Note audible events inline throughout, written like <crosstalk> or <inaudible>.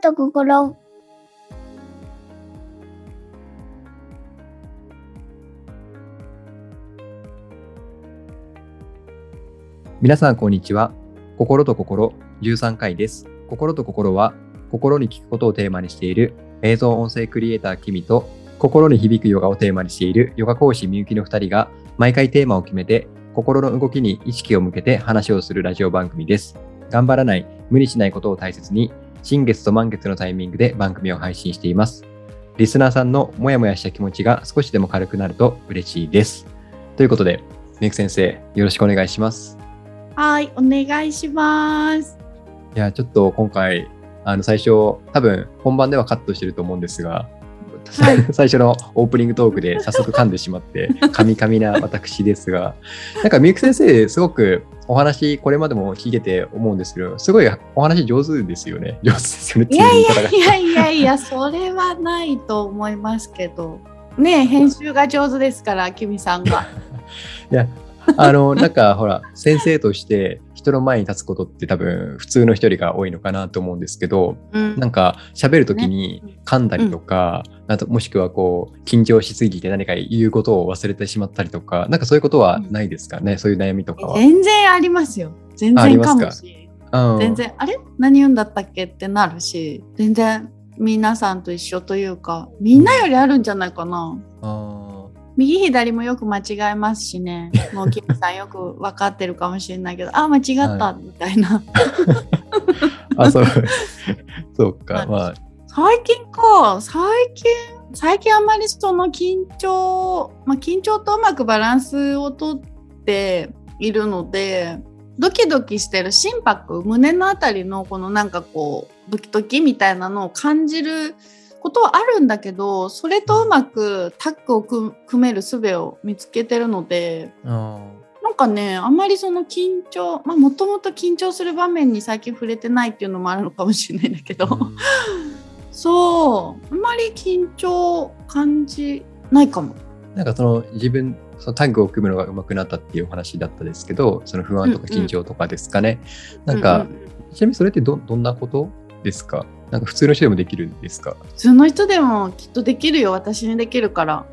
と心。皆さん、こんにちは。心と心13回です。心と心は、心に聞くことをテーマにしている映像音声クリエイターキミと、心に響くヨガをテーマにしているヨガ講師みゆきの2人が、毎回テーマを決めて、心の動きに意識を向けて話をするラジオ番組です。頑張らない、無理しないことを大切に、新月と満月のタイミングで番組を配信しています。リスナーさんのモヤモヤした気持ちが少しでも軽くなると嬉しいです。ということで、みゆき先生、よろしくお願いします。はい、お願いします。いや、ちょっと今回、あの最初、多分本番ではカットしてると思うんですが、はい <laughs> 最初のオープニングトークで早速噛んでしまって、カミカミな私ですが、なんかみゆき先生、すごくお話、これまでも聞いてて思うんですけど、すごいお話上手ですよね。上手ですよねいやい。やいやいやいや、それはないと思いますけど。ねえ編集が上手ですから、キミさんが。<laughs> いや、あの、なんかほら、先生として人の前に立つことって多分普通の人よりが多いのかなと思うんですけど、うん。なんか喋るときに噛んだりとか、あともしくはこう緊張しすぎて何か言うことを忘れてしまったりとか、なんかそういうことはないですかね、そういう悩みとかは。全然ありますよ。全ああり然ますかかもし。うん。全然、あれ？何言うんだったっけってなるし、全然皆さんと一緒というか、みんなよりあるんじゃないかな。あ右左もよく間違えますしね。<laughs> もうキミさんよく分かってるかもしれないけど、あ、間違ったみたいな。ー <laughs> あ、そう。<laughs> そうか。はいまあ、最近か、最近、最近あんまりその緊張、まあ、緊張とうまくバランスをとっているので、ドキドキしてる心拍、胸のあたりのこのなんかこう、ドキドキみたいなのを感じることはあるんだけど、それとうまくタッグを組組める術を見つけてるので、あなんかね、あんまりその緊張、まあもともと緊張する場面に最近触れてないっていうのもあるのかもしれないんだけど、ーうんそう、あんまり緊張感じないかも。なんかその自分、そのタッグを組むのが上手くなったっていうお話だったですけど、その不安とか緊張とかですかね。なんか、うんうんちなみにそれってどどんなことですか？なんか普通の人でもできるんですか、普通の人でもきっとできるよ、私にできるから。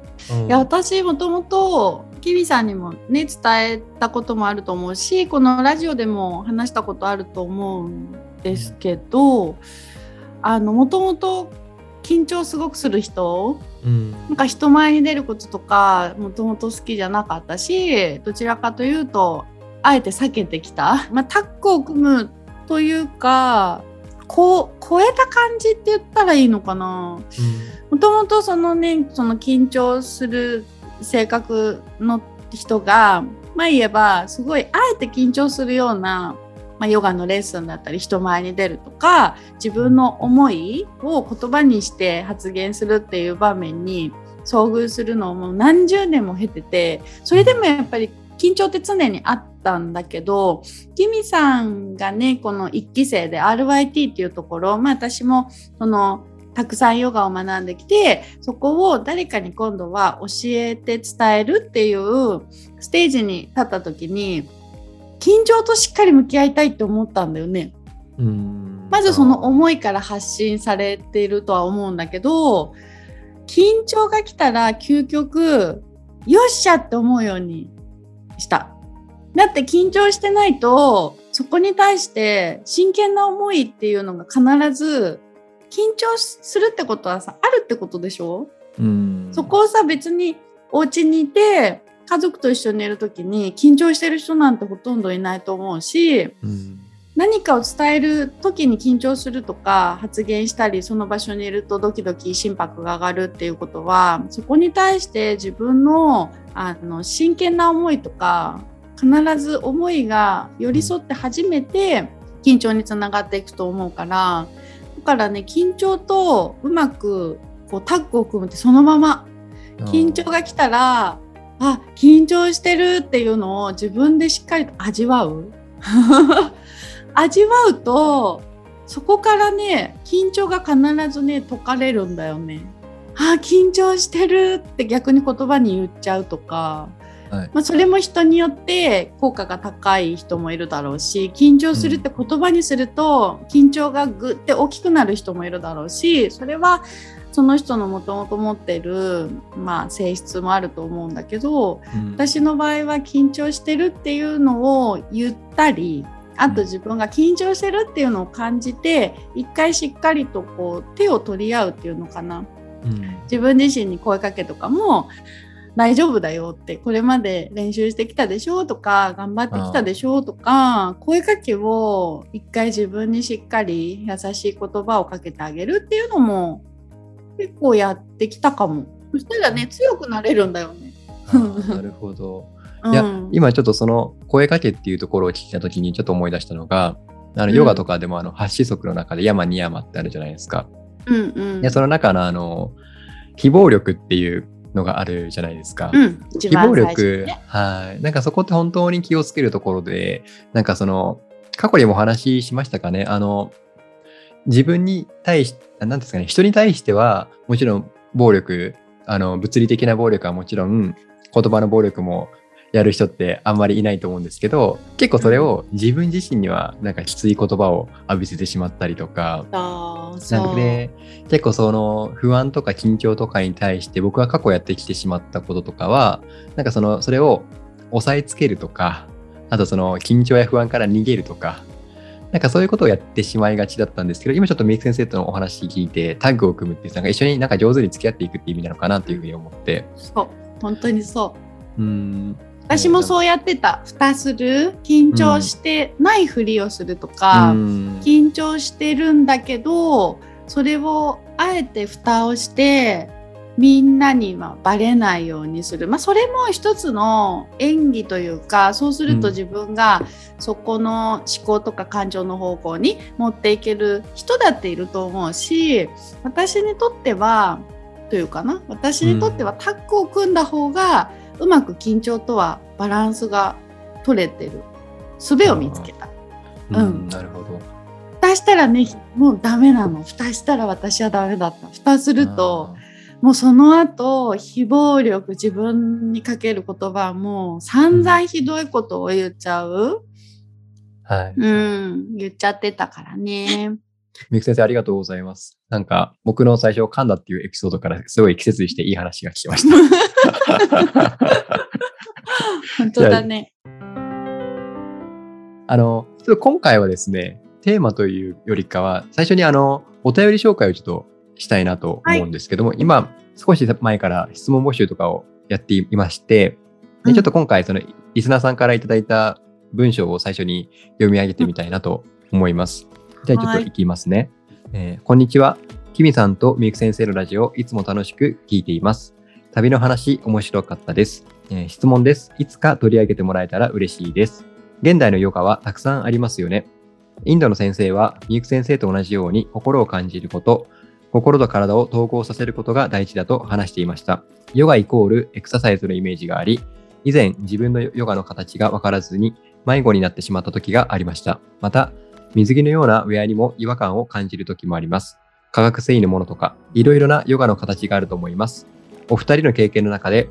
いや、私もともと、キビさんにもね、伝えたこともあると思うし、このラジオでも話したことあると思うんですけど、あの、もともと緊張すごくする人うん。なんか人前に出ることとかもともと好きじゃなかったしどちらかというとあえて避けてきた、まあ、タッグを組むというかこう超えた感じって言ったらいいのかな。もともとそのねその緊張する性格の人がまあ言えばすごいあえて緊張するような、まあ、ヨガのレッスンだったり人前に出るとか自分の思いを言葉にして発言するっていう場面に遭遇するのをもう何十年も経ててそれでもやっぱり緊張って常にあったんだけどキミさんがねこの1期生で RYT っていうところまあ私もそのたくさんヨガを学んできてそこを誰かに今度は教えて伝えるっていうステージに立った時に緊張としっかり向き合いたいって思ったんだよね。うんまずその思いから発信されているとは思うんだけど緊張が来たら究極よっしゃって思うようにした。だって緊張してないとそこに対して真剣な思いっていうのが必ず緊張するってことはさあるってことでしょ？うん。そこをさ別にお家にいて家族と一緒にいる時に緊張してる人なんてほとんどいないと思うしうん何かを伝える時に緊張するとか発言したりその場所にいるとドキドキ心拍が上がるっていうことはそこに対して自分のあの真剣な思いとか必ず思いが寄り添って初めて緊張につながっていくと思うからだからね緊張とうまくこうタッグを組むってそのまま。緊張が来たらあ緊張してるっていうのを自分でしっかりと味わう。味わうとそこからね緊張が必ずね解かれるんだよね。あ緊張してるって逆に言葉に言っちゃうとか。はい。まあ、それも人によって効果が高い人もいるだろうし緊張するって言葉にすると緊張がぐって大きくなる人もいるだろうしそれはその人のもともと持ってる、まあ、性質もあると思うんだけどうん。私の場合は緊張してるっていうのを言ったりあと自分が緊張してるっていうのを感じて一回しっかりとこう手を取り合うっていうのかなうん自分自身に声かけとかも大丈夫だよってこれまで練習してきたでしょとか頑張ってきたでしょとか声かけを一回自分にしっかり優しい言葉をかけてあげるっていうのも結構やってきたかもそしたらね強くなれるんだよね。なるほど。いやうん今ちょっとその声かけっていうところを聞いたときにちょっと思い出したのが、あのうんヨガとかでもあの8子則の中で山に山ってあるじゃないですか。うんうんでその中のあの非暴力っていうのがあるじゃないですか。うん、一非暴力、ねはい。なんかそこって本当に気をつけるところで、なんかその、過去にもお話ししましたかね、あの、自分に対し、なんですかね、人に対しては、もちろん暴力、あの、物理的な暴力はもちろん、言葉の暴力もやる人ってあんまりいないと思うんですけど、結構それを自分自身にはなんかきつい言葉を浴びせてしまったりとか、なんで、結構その不安とか緊張とかに対して僕は過去やってきてしまったこととかは、なんかその、それを抑えつけるとか、あとその緊張や不安から逃げるとか、なんかそういうことをやってしまいがちだったんですけど、今ちょっとメイク先生とのお話聞いて、タッグを組むっていう、なんか一緒になんか上手に付き合っていくっていう意味なのかなっていうふうに思って、そう。本当にそう。うーん。私もそうやってた。蓋する？緊張してないふりをするとか、うん。緊張してるんだけどそれをあえて蓋をしてみんなにはバレないようにする、まあ、それも一つの演技というかそうするとうん。自分がそこの思考とか感情の方向に持っていける人だっていると思うし私にとってはというかな。私にとってはタッグを組んだ方がうまく緊張とはバランスが取れてる。術を見つけた。ううん。ん、なるほど。蓋したらねもうダメなの。蓋したら私はダメだった。蓋するともうその後非暴力自分にかける言葉はもう散々ひどいことを言っちゃう。あー、はい。うん。言っちゃってたからね。みゆき先生ありがとうございます。なんか僕の最初噛んだっていうエピソードからすごい季節にしていい話が聞きました。本当だねあの、ちょっと今回はですね、テーマというよりかは、最初にあの、お便り紹介をちょっとしたいなと思うんですけども、今、少し前から質問募集とかをやっていまして、でうんちょっと今回、その、リスナーさんからいただいた文章を最初に読み上げてみたいなと思います。じゃあちょっといきますね。えーこんにちは。キミさんとみゆき先生のラジオを、いつも楽しく聞いています。旅の話、面白かったです。えー質問です。いつか取り上げてもらえたら嬉しいです。現代のヨガはたくさんありますよね。インドの先生は、みゆき先生と同じように心を感じること、心と体を統合させることが大事だと話していました。ヨガイコールエクササイズのイメージがあり、以前自分のヨガの形がわからずに迷子になってしまった時がありました。また、水着のようなウェアにも違和感を感じる時もあります。化学繊維のものとか、いろいろなヨガの形があると思います。お二人の経験の中で、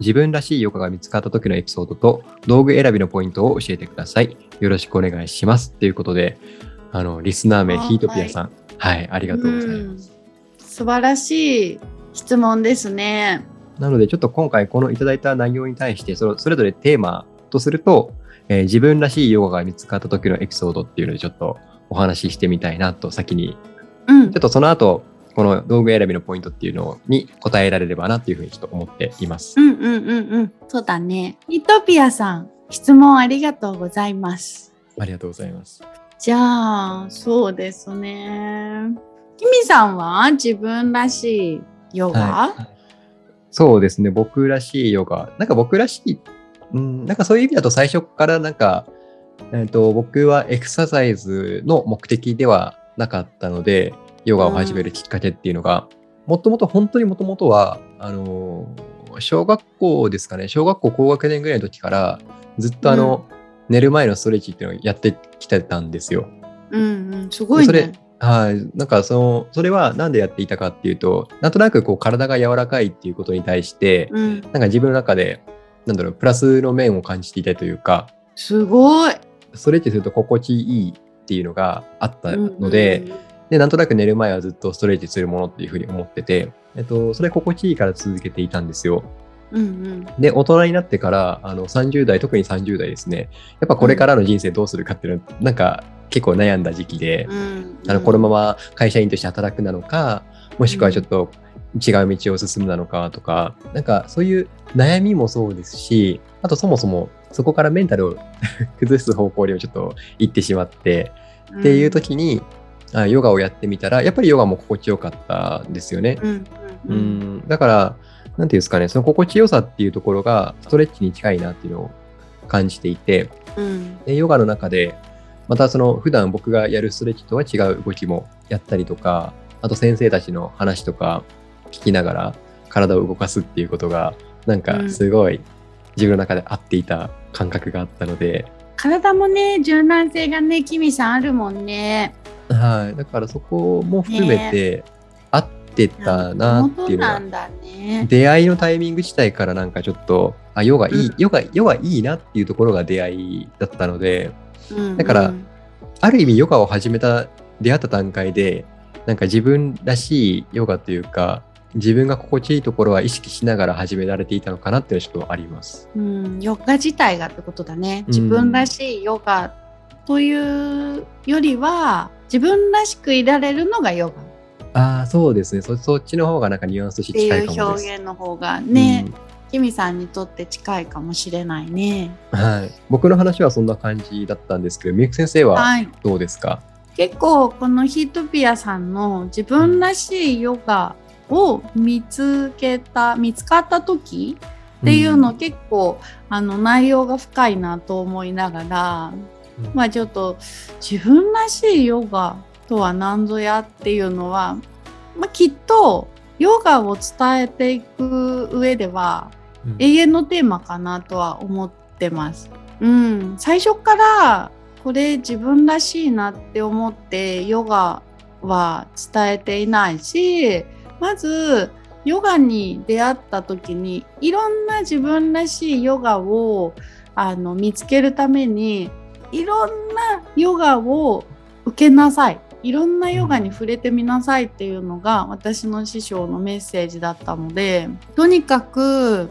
自分らしいヨガが見つかった時のエピソードと道具選びのポイントを教えてください。よろしくお願いします。ということで、あの、リスナー名あヒートピアさん、はい、ありがとうございます。うん素晴らしい質問ですねなので、ちょっと今回このいただいた内容に対して、それそれぞれテーマとすると、えー自分らしいヨガが見つかった時のエピソードっていうのでちょっとお話ししてみたいなと先に、うん。ちょっとその後、この道具選びのポイントっていうのに答えられればなっていうふうにちょっと思っています。うんうんうんうん。そうだね。イトピアさん質問ありがとうございます。ありがとうございます。じゃあそうですね。キミさんは自分らしいヨガ、はい。そうですね、僕らしいヨガ。なんか僕らしい、うん、なんかそういう意味だと最初からなんか、えっと僕はエクササイズの目的ではなかったので、ヨガを始めるきっかけっていうのが、もともと本当にもともとは、あのー、小学校ですかね、小学校高学年ぐらいの時から、ずっとあの、寝る前のストレッチっていうのをやってきてたんですよ。うんうんすごいそれねはい。なんかその、それはなんでやっていたかっていうと、なんとなくこう体が柔らかいっていうことに対して、うんなんか自分の中で、なんだろう、プラスの面を感じていたというか、すごい。ストレッチすると心地いいっていうのがあったので、うんうん、で、なんとなく寝る前はずっとストレッチするものっていうふうに思ってて、えっと、それ心地いいから続けていたんですよ。うんうん、で、大人になってから、あの、30代、特に30代ですね、やっぱこれからの人生どうするかっていうのは、なんか結構悩んだ時期で、うんうん、あの、このまま会社員として働くなのか、もしくはちょっと違う道を進むなのかとか、なんかそういう悩みもそうですし、あとそもそもそこからメンタルを <laughs> 崩す方向にもちょっと行ってしまって、っていう時に、あヨガをやってみたら、やっぱりヨガも心地よかったんですよね。うん、うん、だから、なんていうんですかね、その心地よさっていうところがストレッチに近いなっていうのを感じていて、うん、でヨガの中で、またその普段僕がやるストレッチとは違う動きもやったりとか、あと先生たちの話とか聞きながら体を動かすっていうことが、なんかすごい自分の中で合っていた感覚があったので。体もね、柔軟性がね、キミさんあるもんね。はい。だからそこも含めて、合ってたなっていうのが、ね、出会いのタイミング自体からなんかちょっと、あ、ヨガいい、うん、ヨガ、ヨガいいなっていうところが出会いだったので、うんうん、だから、ある意味ヨガを始めた、出会った段階で、なんか自分らしいヨガというか、自分が心地いいところは意識しながら始められていたのかなっていうのはちょっとあります。うん、ヨガ自体がってことだね。自分らしいヨガというよりは、自分らしくいられるのがヨガ。ああ、そうですねそ。そっちの方がなんかニュアンスとして近いかもです。っていう表現の方がね、うん、キミさんにとって近いかもしれないね。はい。僕の話はそんな感じだったんですけど、みゆき先生はどうですか、はい、結構このヒートピアさんの自分らしいヨガを見つけた見つかった時っていうの、結構あの内容が深いなと思いながら、うん、まあちょっと自分らしいヨガとは何ぞやっていうのは、まあ、きっとヨガを伝えていく上では、永遠のテーマかなとは思ってます。うん、最初からこれ自分らしいなって思ってヨガは伝えていないしまずヨガに出会った時にいろんな自分らしいヨガをあの見つけるためにいろんなヨガを受けなさい。いろんなヨガに触れてみなさいっていうのが私の師匠のメッセージだったのでとにかく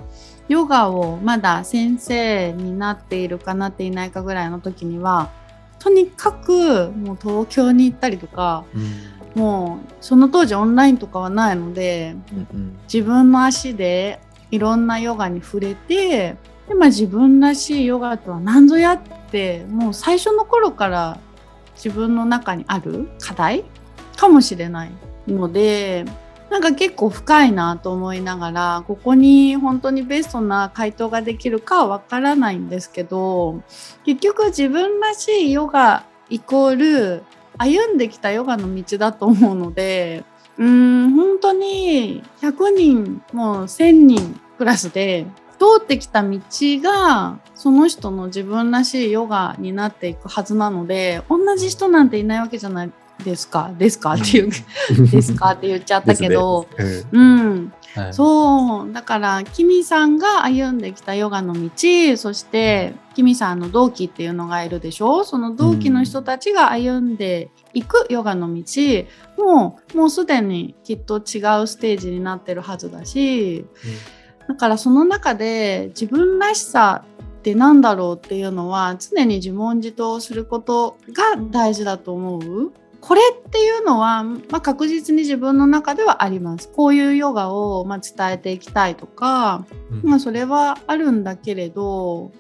ヨガをまだ先生になっているかなっていないかぐらいの時にはとにかくもう東京に行ったりとか、うん。もうその当時オンラインとかはないので、うんうん、自分の足でいろんなヨガに触れてで、まあ、自分らしいヨガとは何ぞやってもう最初の頃から自分の中にある課題かもしれないのでなんか結構深いなと思いながらここに本当にベストな回答ができるかはわからないんですけど結局自分らしいヨガイコール歩んできたヨガの道だと思うのでうん本当に100人もう1000人クラスで通ってきた道がその人の自分らしいヨガになっていくはずなので同じ人なんていないわけじゃないですか。ですかっていうですかって言っちゃったけど、ね、うん、はい、そう。だからキミさんが歩んできたヨガの道そしてキミさんの同期っていうのがいるでしょ？その同期の人たちが歩んでいくヨガの道、もうもうすでにきっと違うステージになってるはずだし、うん、だからその中で自分らしさって何だろうっていうのは常に自問自答することが大事だと思う？これっていうのは、まあ、確実に自分の中ではあります。こういうヨガを、ま伝えていきたいとか、うん、まあ、それはあるんだけれど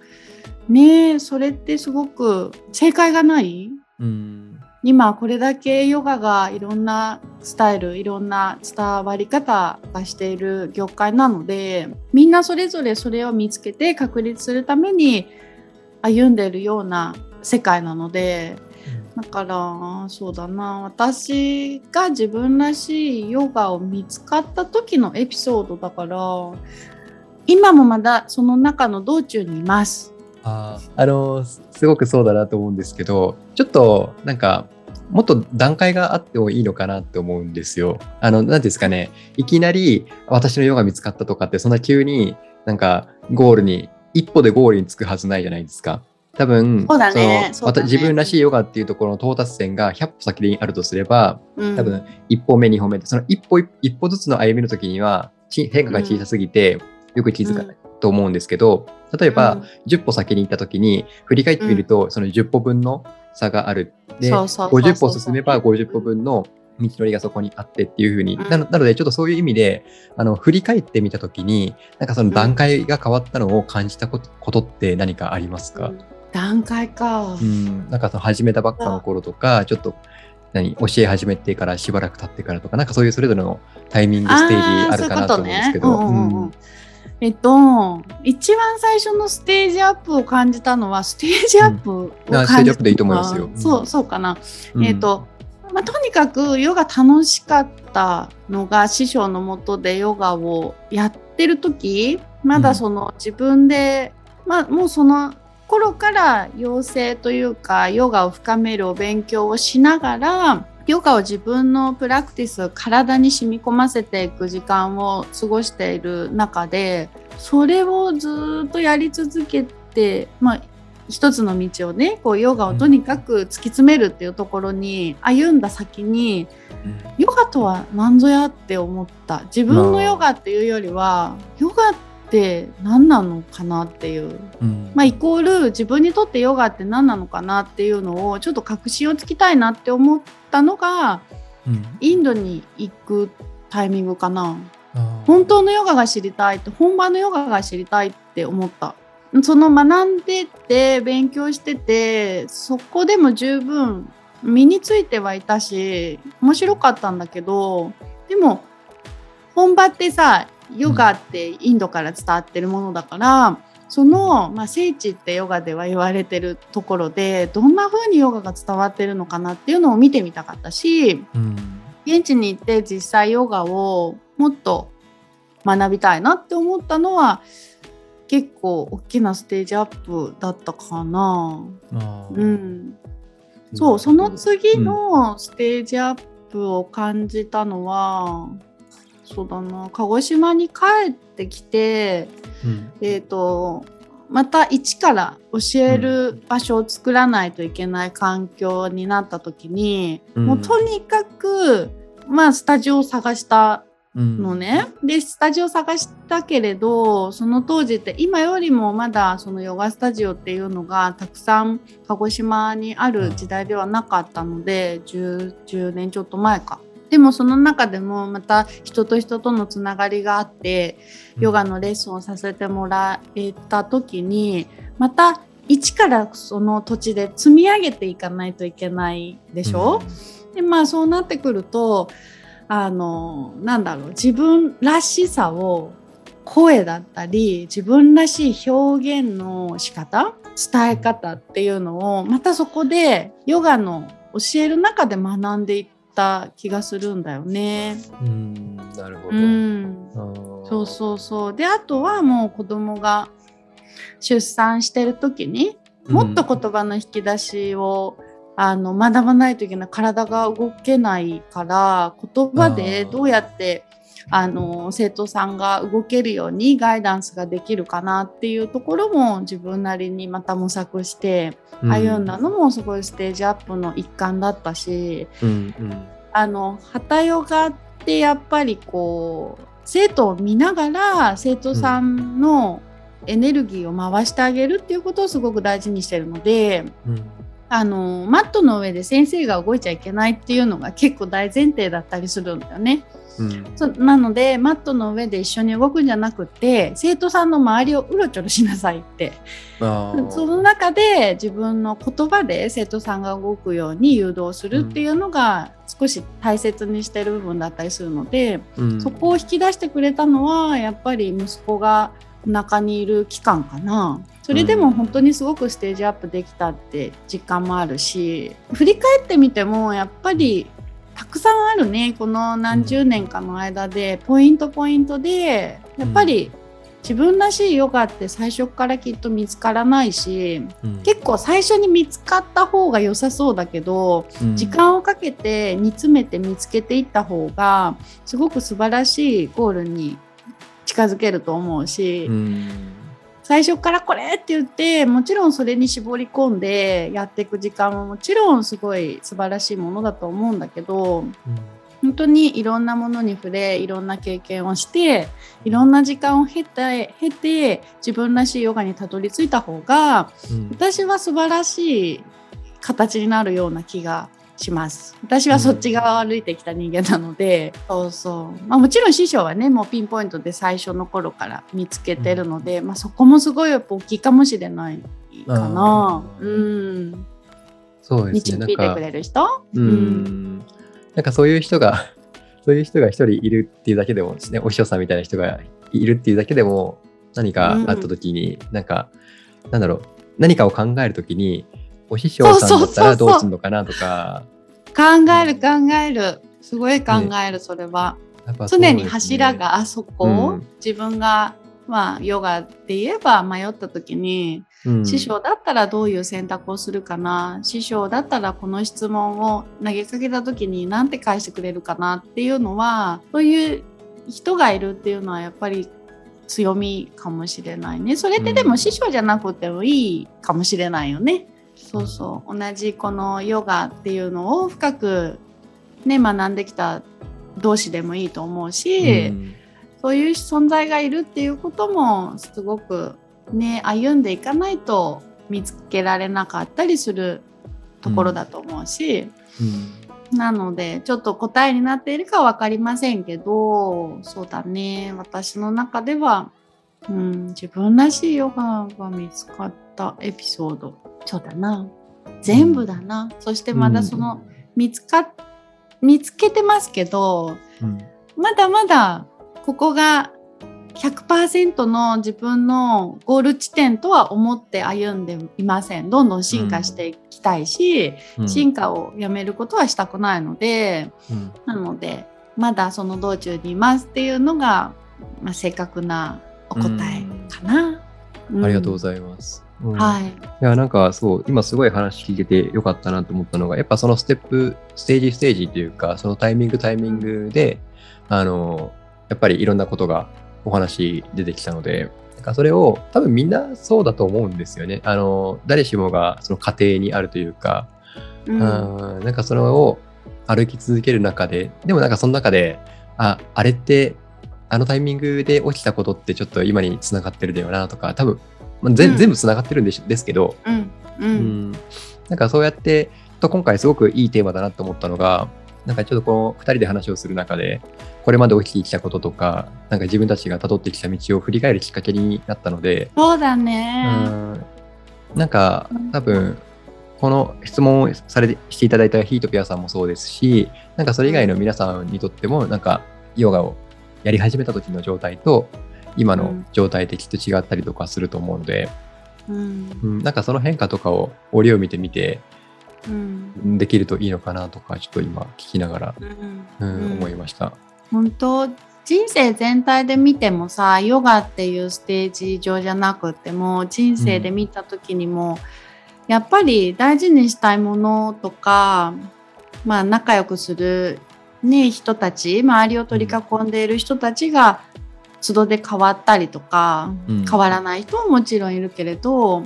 ねそれってすごく正解がない、うん、今これだけヨガがいろんなスタイルいろんな伝わり方がしている業界なのでみんなそれぞれそれを見つけて確立するために歩んでいるような世界なのでだからそうだな私が自分らしいヨガを見つかった時のエピソードだから今もまだその中の道中にいます。ああのすごくそうだなと思うんですけどちょっとなんかもっと段階があってもいいのかなって思うんですよ。あの何ですかねいきなり私のヨガ見つかったとかってそんな急になんかゴールに一歩でゴールに着くはずないじゃないですか。多分、そうだね。そのまた自分らしいヨガっていうところの到達点が100歩先にあるとすれば、うん。多分一歩目、二歩目で、その一歩一一歩ずつの歩みの時にはち変化が小さすぎて、よく気づかないと思うんですけど、例えば、10歩先に行った時に振り返ってみると、その10歩分の差がある。で、そうそうそうそう。50歩進めば50歩分の道のりがそこにあってっていうふうに、うん。なのでちょっとそういう意味であの振り返ってみた時になんかその段階が変わったのを感じたことって何かありますか、段階か。う。ん、なんかその始めたばっかの頃とかちょっと何教え始めてからしばらく経ってからとかなんかそういうそれぞれのタイミングステージあるかなと思うんですけど。えっと、一番最初のステージアップを感じたのは、ステージアップを感じた。のは、あステージアップでいいと思いますよ。うん。そう、そうかな。うん。えっと、まあ、とにかくヨガ楽しかったのが師匠のもとでヨガをやってる時まだその自分で、まあもうその頃から養成というかヨガを深めるお勉強をしながらヨガを自分のプラクティス体に染み込ませていく時間を過ごしている中でそれをずっとやり続けて、まあ、一つの道をねこうヨガをとにかく突き詰めるっていうところに歩んだ先にヨガとは何ぞやって思った。自分のヨガっていうよりはヨガって何なのかなっていう、うん。まあ、イコール自分にとってヨガって何なのかなっていうのをちょっと確信をつきたいなって思ったのがうん。インドに行くタイミングかな。本当のヨガが知りたいって本場のヨガが知りたいって思った。その学んでて勉強しててそこでも十分身についてはいたし面白かったんだけどでも本場ってさヨガってインドから伝わってるものだから、その、まあ、聖地ってヨガでは言われてるところでどんな風にヨガが伝わってるのかなっていうのを見てみたかったしうん。現地に行って実際ヨガをもっと学びたいなって思ったのは結構大きなステージアップだったかな。うん、そうその次のステージアップを感じたのは、そうだな。鹿児島に帰ってきてうん。えー、とまた一から教える場所を作らないといけない環境になった時に、うん。もうとにかく、まあ、スタジオを探したうん。のね。でスタジオを探したけれどその当時って今よりもまだそのヨガスタジオっていうのがたくさん鹿児島にある時代ではなかったので 10, 10年ちょっと前か。でもその中でもまた人と人とのつながりがあってヨガのレッスンをさせてもらえた時にまた一からその土地で積み上げていかないといけないでしょ、でまあそうなってくるとあのなんだろう自分らしさを声だったり自分らしい表現の仕方伝え方っていうのをまたそこでヨガの教える中で学んでいった気がするんだよね。うんなるほど。うん。そうそうそう。であとはもう子供が出産してる時にもっと言葉の引き出しを、あの学ばないといけない。体が動けないから言葉でどうやってあの生徒さんが動けるようにガイダンスができるかなっていうところも自分なりにまた模索して歩ん。だのもすごいステージアップの一環だったし、うんうん。あの旗ヨガってやっぱりこう生徒を見ながら生徒さんのエネルギーを回してあげるっていうことをすごく大事にしてるのでうん。あのマットの上で先生が動いちゃいけないっていうのが結構大前提だったりするんだよね。うん。そなのでマットの上で一緒に動くんじゃなくって生徒さんの周りをうろちょろしなさいって。その中で自分の言葉で生徒さんが動くように誘導するっていうのが少し大切にしてる部分だったりするので、うん。そこを引き出してくれたのはやっぱり息子がお腹にいる期間かな。それでも本当にすごくステージアップできたって実感もあるし振り返ってみてもやっぱりたくさんあるねこの何十年かの間でポイントポイントでやっぱり自分らしいヨガって最初からきっと見つからないしうん。結構最初に見つかった方が良さそうだけどうん。時間をかけて煮詰めて見つけていった方がすごく素晴らしいゴールに近づけると思うし、うん最初からこれって言ってもちろんそれに絞り込んでやっていく時間ももちろんすごい素晴らしいものだと思うんだけど本当にいろんなものに触れいろんな経験をしていろんな時間を経て経て自分らしいヨガにたどり着いた方が、うん、私は素晴らしい形になるような気がします。私はそっち側を歩いてきた人間なので、うん、そうそう、まあ、もちろん師匠はねもうピンポイントで最初の頃から見つけてるので、うん、まあ、そこもすごいやっぱ大きいかもしれないかな。うん、そうですね。導いてくれる人？うん。なんかそういう人が <laughs> そういう人が一人いるっていうだけでもですね、お師匠さんみたいな人がいるっていうだけでも、何かあった時に、うん、なんか、なんだろう、何かを考える時に、お師匠さんだったらどうするのかなとか。考える考える。すごい考える、ね、それは。ね、常に柱があそこ、うん、自分がまあヨガで言えば迷った時に、うん、師匠だったらどういう選択をするかな？師匠だったらこの質問を投げかけた時に何て返してくれるかなっていうのはそういう人がいるっていうのはやっぱり強みかもしれないねそれってでも師匠じゃなくてもいいかもしれないよね。そうそう。同じこのヨガっていうのを深くね学んできた同士でもいいと思うし、うん、そういう存在がいるっていうこともすごくね歩んでいかないと見つけられなかったりするところだと思うし、うん、なのでちょっと答えになっているか分かりませんけどそうだね。私の中では、うん、自分らしいヨガが見つかったエピソードそうだな。全部だな、うん、そしてまだその、見つか見つけてますけど、うん、まだまだここが100%の自分のゴール地点とは思って歩んでいません。どんどん進化していきたいし、うん、進化をやめることはしたくないので、うん、なのでまだその道中にいますっていうのが、まあ、正確なお答えかな。ありがとうございます。はい。いや、なんかそう、今すごい話聞けてよかったなと思ったのが、やっぱそのステップ、ステージステージというか、そのタイミングタイミングで、あの、やっぱりいろんなことがお話出てきたので、なんかそれを多分みんなそうだと思うんですよね。あの、誰しもがその過程にあるというか、うん、なんかそれを歩き続ける中で、でもなんかその中で、あ、あれってあのタイミングで起きたことってちょっと今につながってるだよなとか、多分まあ、全部つながってるんですですけど、うん。うん、なんかそうやってと今回すごくいいテーマだなと思ったのがなんかちょっとこの2人で話をする中でこれまで起きてきたこととかなんか自分たちが辿ってきた道を振り返るきっかけになったのでそうだね。なんか多分この質問をされてしていただいたヒートピアさんもそうですしなんかそれ以外の皆さんにとってもなんかヨガをやり始めた時の状態と今の状態できっと違ったりとかすると思うので、うん、うん、なんかその変化とかを折を見てみて、うん、できるといいのかなとかちょっと今聞きながら、うん、思いました。本当人生全体で見てもさヨガっていうステージ上じゃなくても人生で見た時にも、やっぱり大事にしたいものとか、まあ、仲良くする、ね、人たち周りを取り囲んでいる人たちが都度で変わったりとか、うん、変わらない人ももちろんいるけれど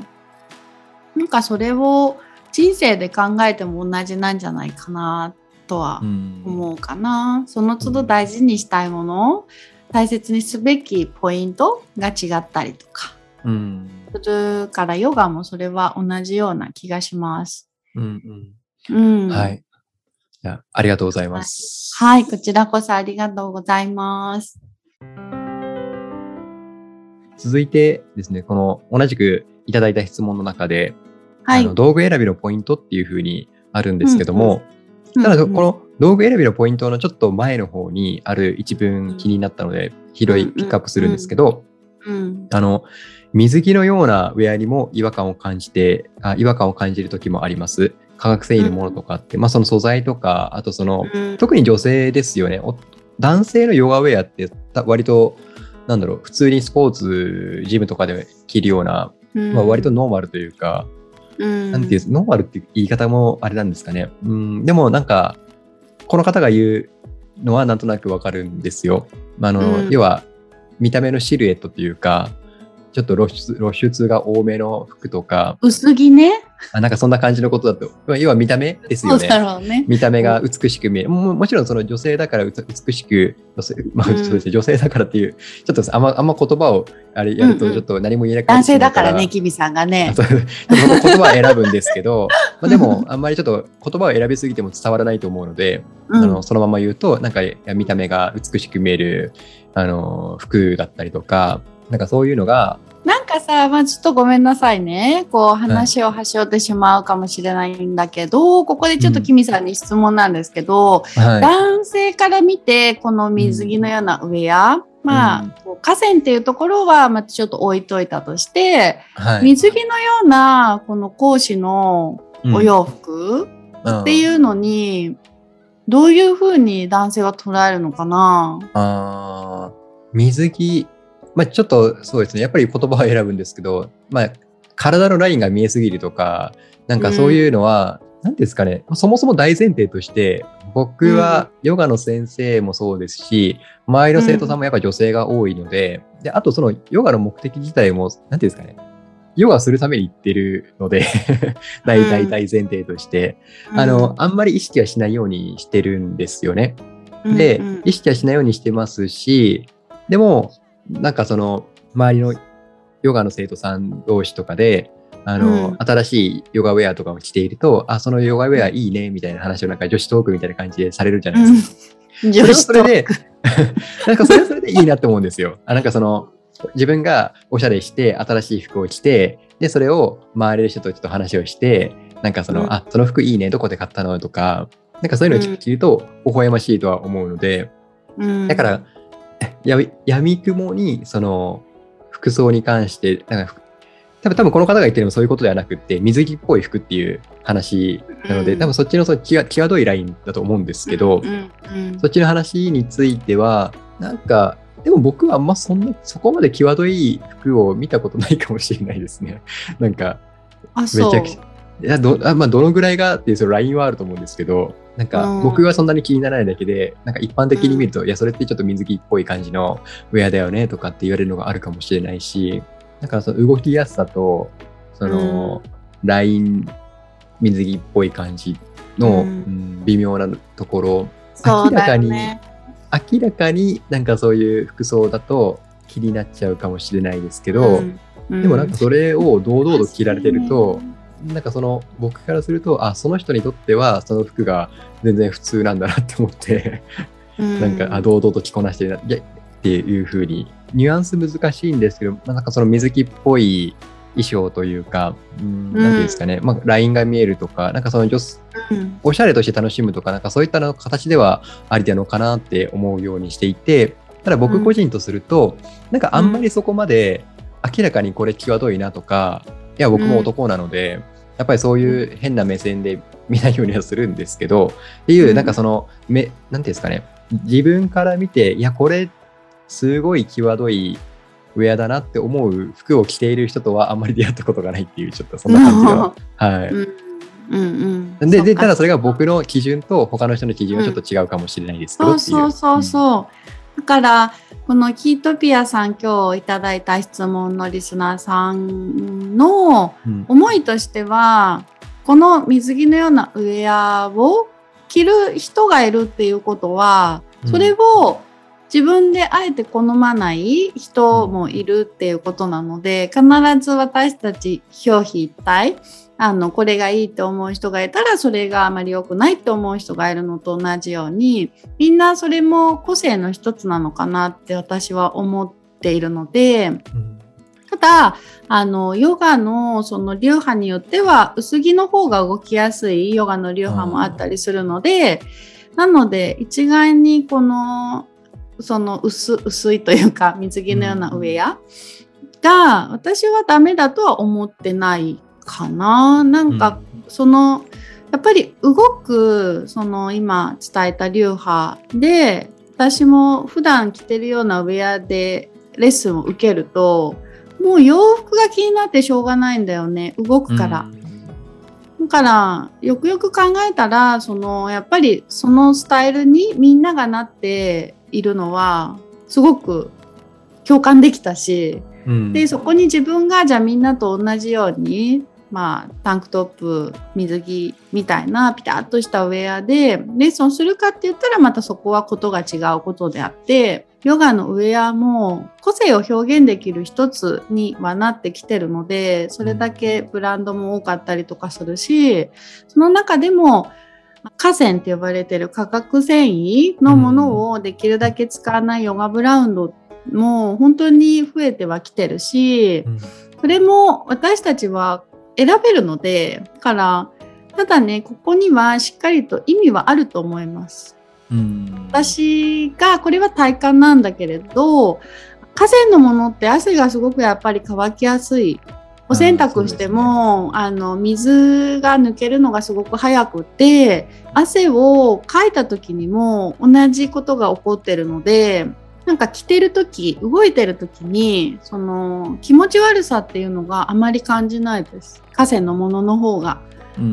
なんかそれを人生で考えても同じなんじゃないかなとは思うかな、うん、その都度大事にしたいものを大切にすべきポイントが違ったりとか、うん、するからヨガもそれは同じような気がします。うんうん、うん、はい。じゃありがとうございます、はい。はい、こちらこそありがとうございます。続いてですね、この同じくいただいた質問の中で、はい、あの道具選びのポイントっていうふうにあるんですけども、うんうん、ただこの道具選びのポイントのちょっと前の方にある一文気になったので、拾いピックアップするんですけど、あの、水着のようなウェアにも違和感を感じて、あ違和感を感じる時もあります。化学繊維のものとかって、まあその素材とか、あとその、特に女性ですよね。男性のヨガウェアって割となんだろう、普通にスポーツ、ジムとかで着るような、うん、まあ、割とノーマルというか、うん、なんていう、ノーマルっていう言い方もあれなんですかね。うん、でもなんか、この方が言うのはなんとなくわかるんですよ。あの、うん、要は、見た目のシルエットというか、ちょっと露出露出が多めの服とか、薄着ね。あなんかそんな感じのことだと、まあ要は見た目ですよね。ね。見た目が美しく見える。ももちろんその女性だから美しく、女性,、まあうんそうですね、女性だからっていう、ちょっとあんまあんま言葉をあれやるうんうんとちょっと何も言えなくなっ男性だからね、キミさんがね言葉を選ぶんですけど、<laughs> まあでもあんまりちょっと言葉を選びすぎても伝わらないと思うので、うんあのそのまま言うと、なんか見た目が美しく見えるあの服だったりとか、なんかそういうのが、なんかさ、まあ、ちょっとごめんなさいね。こう話を端折ってしまうかもしれないんだけど、ここでちょっとキミさんに質問なんですけど、はい、男性から見てこの水着のようなウェア、まあ、うん。河川っていうところはまあちょっと置いといたとして、はい、水着のようなこの講師のお洋服っていうのに、どういうふうに男性は捉えるのかな？あー水着、まあ、ちょっとそうですね、やっぱり言葉を選ぶんですけど、まあ、体のラインが見えすぎるとか、なんかそういうのは、なんですかね、そもそも大前提として、僕はヨガの先生もそうですし、周りの生徒さんもやっぱ女性が多いので、であとそのヨガの目的自体も、なんていうんですかね、ヨガするために行ってるので <laughs> 大体大前提として、あの、あんまり意識はしないようにしてるんですよね。で、うんうん。意識はしないようにしてますし、でも、なんかその、周りのヨガの生徒さん同士とかで、あの、うん。新しいヨガウェアとかを着ていると、あ、そのヨガウェアいいね、みたいな話をなんか女子トークみたいな感じでされるじゃないですか。うん、<laughs> それは女子とそれで、<laughs> なんかそれはそれでいいなって思うんですよ。あなんかその、自分がおしゃれして、新しい服を着て、で、それを周りの人とちょっと話をして、なんかその、うん。あ、その服いいね、どこで買ったのとか、なんかそういうのを聞ると、微笑ましいとは思うので、うん。だから、ややみくもに、その、服装に関して、なんか多分多分この方が言ってるのもそういうことではなくって、水着っぽい服っていう話なので、うん多分そっちのその際際どいラインだと思うんですけど、うんうんそっちの話については、なんか、でも僕はあんまそんな、そこまで際どい服を見たことないかもしれないですね。なんか、あ、め。ちゃくちゃ。いやどあまあ、どのぐらいがっていうそのラインはあると思うんですけど、なんかうん。僕はそんなに気にならないだけで、なんか一般的に見ると、いや、それってちょっと水着っぽい感じのウェアだよねとかって言われるのがあるかもしれないし、だからその動きやすさと、その、ライン水着っぽい感じの、うん。うん微妙なところ、明らかによね。明らかになんかそういう服装だと気になっちゃうかもしれないですけど、うん。でもなんかそれを堂々と着られてると、なんかその僕からするとあその人にとってはその服が全然普通なんだなって思って、うん。なんかあ堂々と着こなしてるっていう風にニュアンス難しいんですけど、まあなんかその水着っぽい衣装というか、うん、なんていうんですかね、まあ、ラインが見えるとか、なんかその女うん。おしゃれとして楽しむとか、なんかそういったの形ではありなのかなって思うようにしていて、ただ僕個人とすると、なんかあんまりそこまで明らかにこれ際どいなとか、いや僕も男なので、やっぱりそういう変な目線で <laughs> 見ないようにはするんですけど、っていうう、んなんかその、め、なんていうんですかね、自分から見て、いや、これ、すごい際どいウェアだなって思う服を着ている人とはあんまり出会ったことがないっていう、ちょっとそんな感じが。<laughs> はい。うんうんうんで、で、ただそれが僕の基準と他の人の基準はちょっと違うかもしれないですけどっていう。そうそうそうそう。だから、このキートピアさん今日いただいた質問のリスナーさんのうん。思いとしては、この水着のようなウェアを着る人がいるっていうことは、うんそれを自分であえて好まない人もいるっていうことなので、必ず私たち表皮一体、あの、これがいいって思う人がいたら、それがあまり良くないって思う人がいるのと同じように、みんなそれも個性の一つなのかなって私は思っているので、うんただ、あの、ヨガのその流派によっては、薄着の方が動きやすいヨガの流派もあったりするので、なので、一概にこの、その薄薄いというか、水着のようなウェアが、私はダメだとは思ってないかな。なんか、その、やっぱり動く、その今伝えた流派で、私も普段着てるようなウェアでレッスンを受けると、もう洋服が気になってしょうがないんだよね。動くから。だから、よくよく考えたら、その、やっぱりそのスタイルにみんながなっているのは、すごく共感できたし、うんでそこに自分がじゃあみんなと同じようにまあ、タンクトップ水着みたいなピタッとしたウェアでレッスンするかって言ったらまたそこはことが違うことであってヨガのウェアも個性を表現できる一つにはなってきてるのでそれだけブランドも多かったりとかするしその中でも河川って呼ばれてる化学繊維のものをできるだけ使わないヨガブラウンドも本当に増えてはきてるしうん。それも私たちは選べるのでだからただねここにはしっかりと意味はあると思います。うん私がこれは体感なんだけれど河川のものって汗がすごくやっぱり乾きやすい。お洗濯しても、あの水が抜けるのがすごく早くて汗をかいた時にも同じことが起こってるのでなんか着てる時動いてる時にその気持ち悪さっていうのがあまり感じないです。河川のものの方が。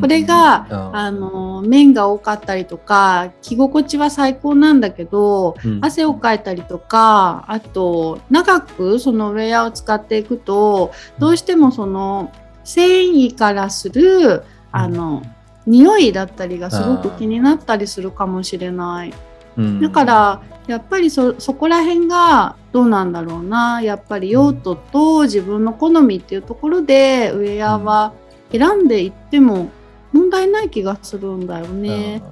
これが、ああの面が多かったりとか着心地は最高なんだけどうん。汗をかいたりとかあと長くそのウェアを使っていくとどうしてもその繊維からするあの匂いだったりがすごく気になったりするかもしれない。うん。だからやっぱりそそこら辺がどうなんだろうな。やっぱり用途と自分の好みっていうところでウェアは選んでいっても問題ない気がするんだよね。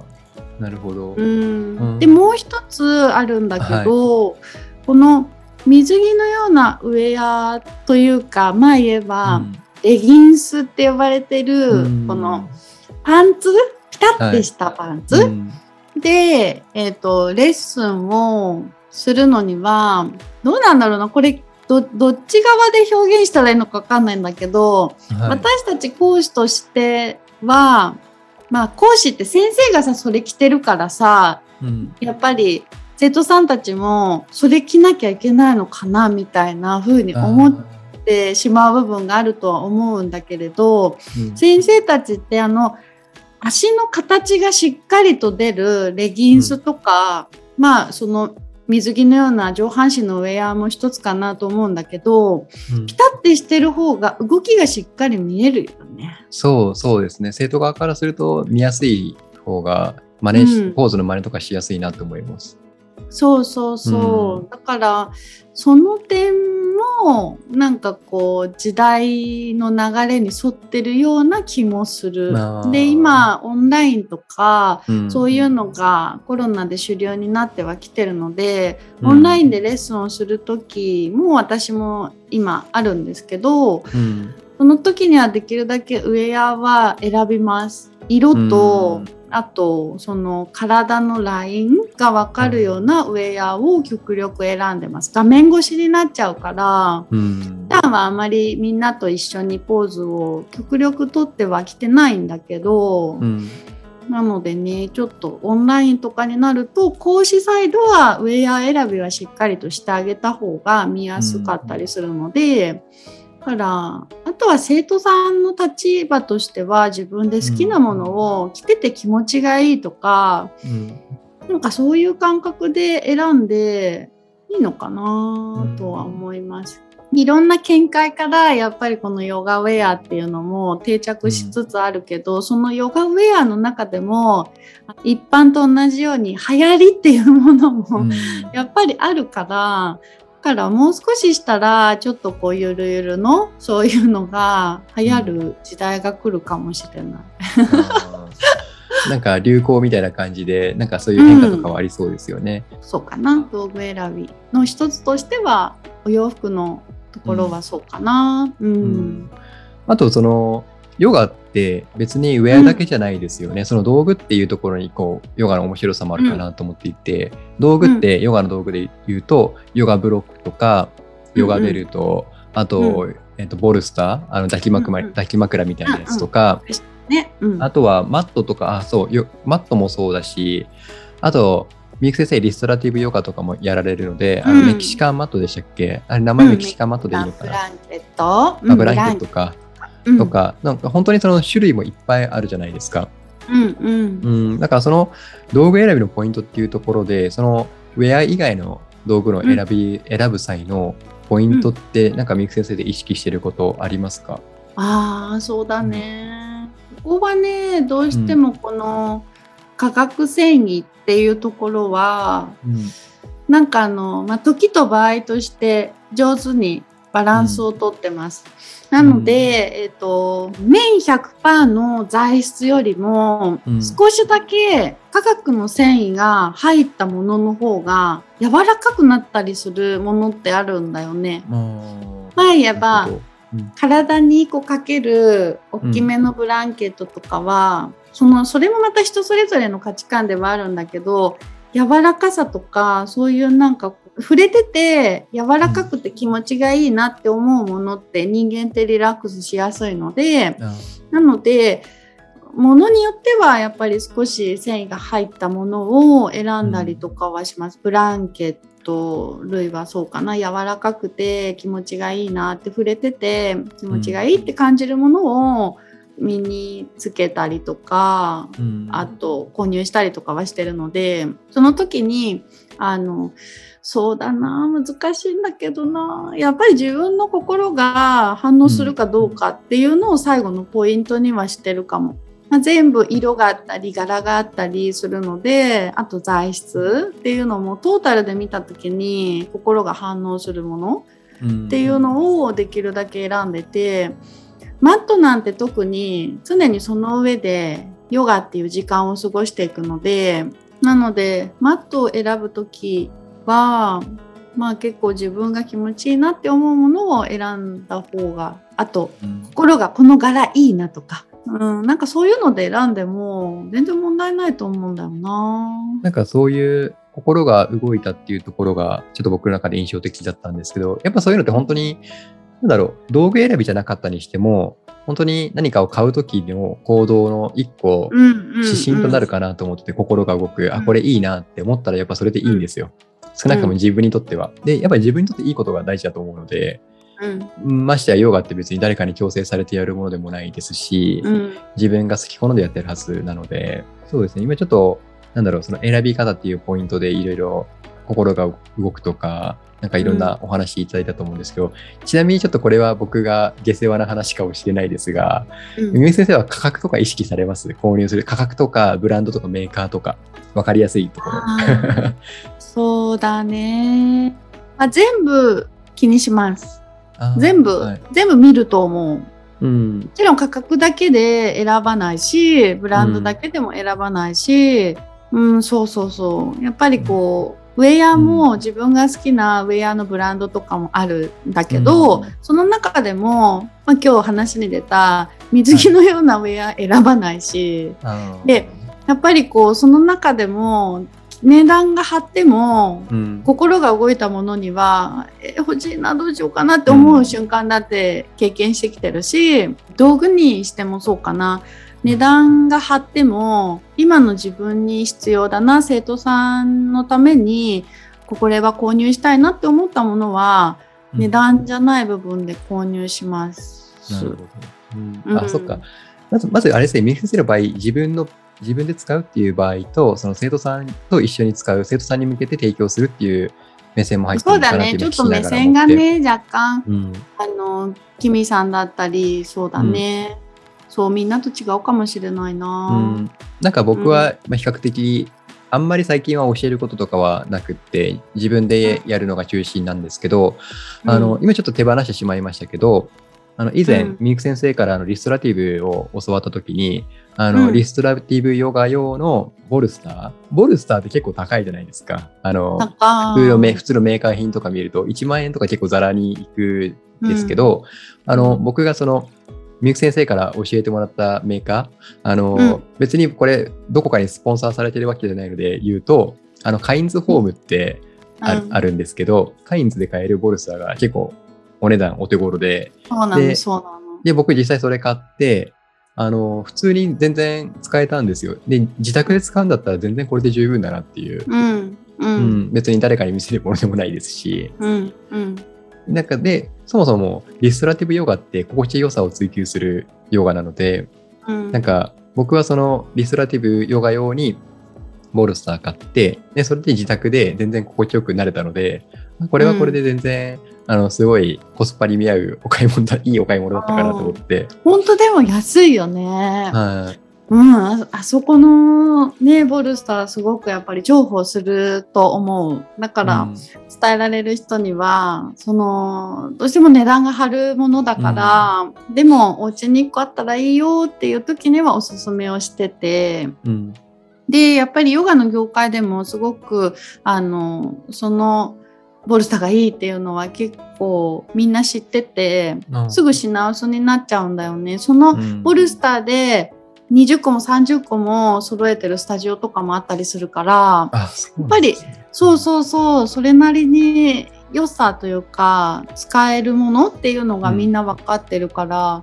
なるほど。うん。うん。でもう一つあるんだけど、この水着のようなウェアというかまあ言えば、レギンスって呼ばれてる、うん。このパンツ？ピタッてしたパンツ、うんで、えっとレッスンをするのにはどうなんだろうな。これどどっち側で表現したらいいのか分かんないんだけど、はい。私たち講師としてはまあ講師って先生がさそれ着てるからさうん。やっぱり生徒さんたちもそれ着なきゃいけないのかなみたいな風に思ってしまう部分があるとは思うんだけれどうん。先生たちってあの足の形がしっかりと出るレギンスとか、まあその水着のような上半身のウェアも一つかなと思うんだけどうんピタッてしてる方が動きがしっかり見えるよね。そうそうですね。生徒側からすると見やすい方が真似し、うんポーズの真似とかしやすいなと思います。そうそうそう、うん。だからその点もなんかこう時代の流れに沿ってるような気もする。で今オンラインとかうん。そういうのがコロナで主流になってはきてるので、うん。オンラインでレッスンをする時も私も今あるんですけどうん。その時にはできるだけウェアは選びます。色と、うんあとその体のラインが分かるようなウェアを極力選んでます。画面越しになっちゃうからうん普段はあまりみんなと一緒にポーズを極力とってはきてないんだけど、うんなのでねちょっとオンラインとかになると講師サイドはウェア選びはしっかりとしてあげた方が見やすかったりするので、だからあとは生徒さんの立場としては自分で好きなものを着てて気持ちがいいとか、うん。なんかそういう感覚で選んでいいのかなとは思います。いろんな見解からやっぱりこのヨガウェアっていうのも定着しつつあるけど、そのヨガウェアの中でも一般と同じように流行りっていうものも、うん。やっぱりあるからだからもう少ししたらちょっとこうゆるゆるのそういうのが流行る時代が来るかもしれない。<laughs> なんか流行みたいな感じで、なんかそういう変化とかはありそうですよね。そうかな道具選びの一つとしてはお洋服のところはそうかな。うん。うんあとそのヨガって別にウェアだけじゃないですよね、その道具っていうところにこうヨガの面白さもあるかなと思っていて、道具ってヨガの道具で言うとヨガブロックとかヨガベルト、あと,、えっとボルスターあの抱き枕,、うんうん。抱き枕みたいなやつとか、ね。うん。あとはマットとか、あ、そう、よマットもそうだし、あと、みゆき先生、リストラティブヨガとかもやられるので、あのうん。メキシカンマットでしたっけ？あれ、名前メキシカンマットでいいのかな、ブランケット、あブランケットか、うん。と、か、なんか本当にその種類もいっぱいあるじゃないですか。うんうん。うん、だからその道具選びのポイントっていうところで、そのウェア以外の道具の選び、選ぶ際のポイントって、なんかみゆき先生で意識してることありますか？ああそうだね、ここはねどうしてもこの化学繊維っていうところは、うん。なんかあの、まあ、時と場合として上手にバランスをとってます。なので、えっ、と、綿100%の材質よりも、うん。少しだけ化学の繊維が入ったものの方が柔らかくなったりするものってあるんだよね。まあ前言えばうん。体にこうかける大きめのブランケットとかは、そのそれもまた人それぞれの価値観ではあるんだけど柔らかさとかそういうなんか触れてて柔らかくて気持ちがいいなって思うものって人間ってリラックスしやすいのであなのでものによってはやっぱり少し繊維が入ったものを選んだりとかはします。ブランケット類はそうかな。柔らかくて気持ちがいいなって触れてて気持ちがいいって感じるものを身につけたりとかうん。あと購入したりとかはしてるのでその時にあのそうだな難しいんだけどなやっぱり自分の心が反応するかどうかっていうのを最後のポイントにはしてるかも。まあ、全部色があったり柄があったりするのであと材質っていうのもトータルで見た時に心が反応するものっていうのをできるだけ選んでてマットなんて特に常にその上でヨガっていう時間を過ごしていくのでなのでマットを選ぶ時はまあ結構自分が気持ちいいなって思うものを選んだ方があとうん心がこの柄いいなとか、うん、なんかそういうので選んでも全然問題ないと思うんだよな。なんかそういう心が動いたっていうところがちょっと僕の中で印象的だったんですけど、やっぱそういうのって本当に、なんだろう、道具選びじゃなかったにしても、本当に何かを買う時の行動の一個、うんうんうん指針となるかなと思ってて、心が動く、あ、これいいなって思ったらやっぱそれでいいんですよ。少なくとも自分にとっては。で、やっぱり自分にとっていいことが大事だと思うので、うん。ましてやヨガって別に誰かに強制されてやるものでもないですし、うん。自分が好き好んでやってるはずなので、そうですね、今ちょっと、なんだろう、その選び方っていうポイントでいろいろ心が動くとか、なんかいろんなお話いただいたと思うんですけど、ちなみにちょっとこれは僕が下世話な話かもしれないですが、うん。先生は価格とか意識されます？購入する？価格とかブランドとかメーカーとか、わかりやすいところ。そうだね。まあ、全部気にします。全部、はい全部見ると思う。もうん。ちろん価格だけで選ばないし、ブランドだけでも選ばないし、うん、そうそうそう。やっぱりこう、ウェアも自分が好きなウェアのブランドとかもあるんだけど、うんその中でも、まあ、今日話に出た水着のようなウェア選ばないし、あーで、やっぱりこうその中でも値段が張ってもうん。心が動いたものにはえ欲しいなどうしようかなって思う瞬間だって経験してきてるし道具にしてもそうかな値段が張っても今の自分に必要だな生徒さんのためにこれは購入したいなって思ったものはうん値段じゃない部分で購入します。なるほど。うんうんあ、そっか。まず、まずあれですね、ミルク先生の場合、自分の、自分で使うっていう場合と、その生徒さんと一緒に使う、生徒さんに向けて提供するっていう目線も入ってそうだねちょっと目線が。ね若干うん。あの、キミさんだったり、そうだね。そう、みんなと違うかもしれないな。うん、なんか僕はまあ比較的、あんまり最近は教えることとかはなくって自分でやるのが中心なんですけど、あの今ちょっと手放してしまいましたけどあの以前、うん。ミユク先生からあのリストラティブを教わった時にあの、うん。リストラティブヨガ用のボルスターボルスターって結構高いじゃないですか。あの普通のメ普通のメーカー品とか見ると1万円とか結構ザラに行くんですけど、あの僕がそのみゆき先生から教えてもらったメーカーあの、うん。別にこれどこかにスポンサーされてるわけじゃないので言うとあのカインズホームってあ,、るん。ですけどカインズで買えるボルサーが結構お値段お手頃で。そうなでの、そうなの。で僕実際それ買ってあの普通に全然使えたんですよ。で自宅で使うんだったら全然これで十分だなっていう、うん、う、うんん別に誰かに見せるものでもないですし。うん、うん。中でそもそもリストラティブヨガって心地よさを追求するヨガなのでうん。なんか僕はそのリストラティブヨガ用にボルスター買ってでそれで自宅で全然心地よくなれたのでこれはこれで全然、あの、すごいコスパに見合うお買い物だ、いいお買い物だったかなと思って。本当でも安いよね。はい。うん、ああそこのね、ボルスターすごくやっぱり重宝すると思う。だから、うん伝えられる人には、その、どうしても値段が張るものだから、でもお家に1個あったらいいよっていう時にはおすすめをしてて、うん。で、やっぱりヨガの業界でもすごく、あの、その、ボルスターがいいっていうのは結構みんな知ってて、すぐ品薄になっちゃうんだよね。そのうん。ボルスターで20個も30個も揃えてるスタジオとかもあったりするから、あ、そうやっぱりそうそうそう、それなりに良さというか、使えるものっていうのがみんな分かってるから、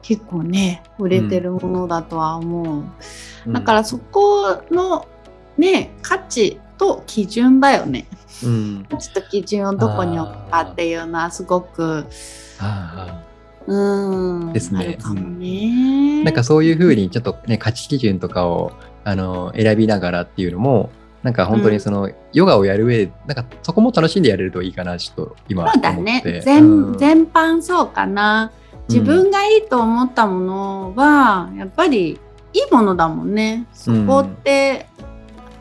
結構ね、売れてるものだとは思う。うん。だからそこのね、価値と基準だよね。うん。価値と基準をどこに置くかっていうのはすごく、あうん、ですねあね。あなんかそういうふうにちょっとね、価値基準とかを、あの、選びながらっていうのも、なんか本当にその、ヨガをやる上で、なんかそこも楽しんでやれるといいかな、ちょっと今思って。そうだね。全、うん全般そうかな。自分がいいと思ったものは、やっぱりいいものだもんね。そこって、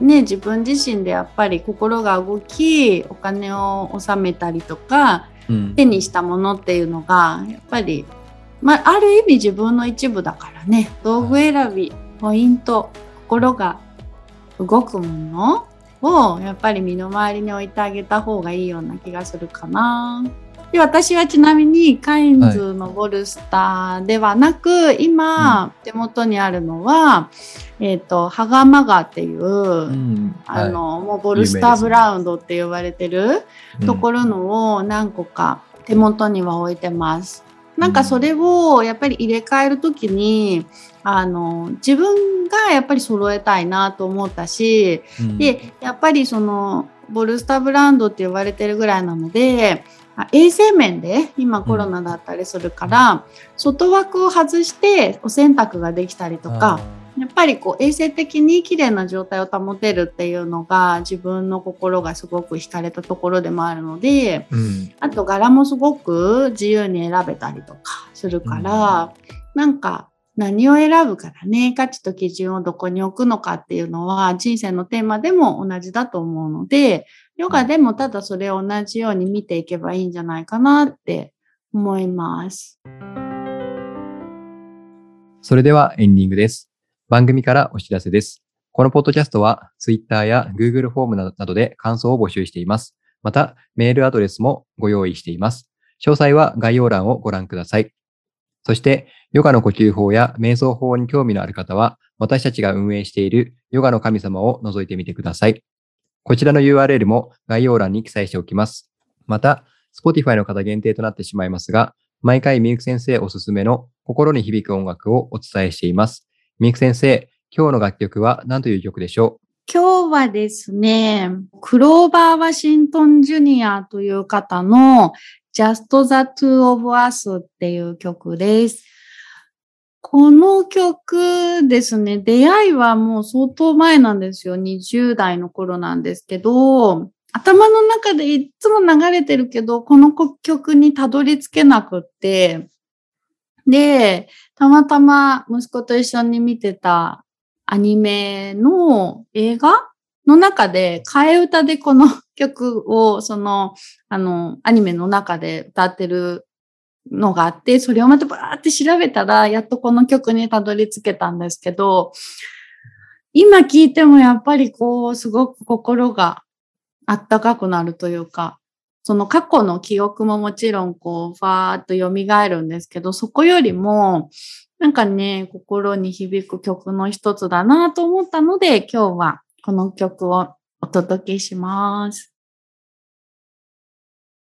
ね、自分自身でやっぱり心が動き、お金を納めたりとか、うん手にしたものっていうのが、やっぱり、まあ、ある意味自分の一部だからね。道具選び、ポイント、心が動くものを、やっぱり身の回りに置いてあげた方がいいような気がするかな。で私はちなみにカインズのボルスターではなく、今、手元にあるのは、えっ、と、ハガマガっていう、うんあの、もうボルスターブラウンドって呼ばれてる、ところのを何個か手元には置いてます。なんかそれをやっぱり入れ替えるときに、あの、自分がやっぱり揃えたいなと思ったし、うん、で、やっぱりその、ボルスターブランドって呼ばれてるぐらいなので、あ衛生面で今コロナだったりするから、外枠を外してお洗濯ができたりとか、やっぱりこう衛生的に綺麗な状態を保てるっていうのが自分の心がすごく惹かれたところでもあるので、うん。あと柄もすごく自由に選べたりとかするから、なんか何を選ぶからね、価値と基準をどこに置くのかっていうのは人生のテーマでも同じだと思うので、ヨガでもただそれを同じように見ていけばいいんじゃないかなって思います。それではエンディングです。番組からお知らせです。このポッドキャストは Twitter や Google フォームなどなどで感想を募集しています。また、メールアドレスもご用意しています。詳細は概要欄をご覧ください。そして、ヨガの呼吸法や瞑想法に興味のある方は、私たちが運営しているヨガの神様を覗いてみてください。こちらの URL も概要欄に記載しておきます。また、Spotify の方限定となってしまいますが、毎回みゆき先生おすすめの心に響く音楽をお伝えしています。みゆき先生、今日の楽曲は何という曲でしょう？今日はですね、クローバー・ワシントン・ジュニアという方の Just the Two of Us っていう曲です。この曲ですね、出会いはもう相当前なんですよ。20代の頃なんですけど、頭の中でいつも流れてるけど、この曲にたどり着けなくって、で、たまたま息子と一緒に見てたアニメの映画の中で、替え歌でこの曲を、その、あの、アニメの中で歌ってるのがあって、それをまたバーって調べたら、やっとこの曲にたどり着けたんですけど、今聞いてもやっぱりこう、すごく心があったかくなるというか、その過去の記憶ももちろんこう、ファーっと蘇るんですけど、そこよりも、なんかね、心に響く曲の一つだなと思ったので、今日はこの曲をお届けします。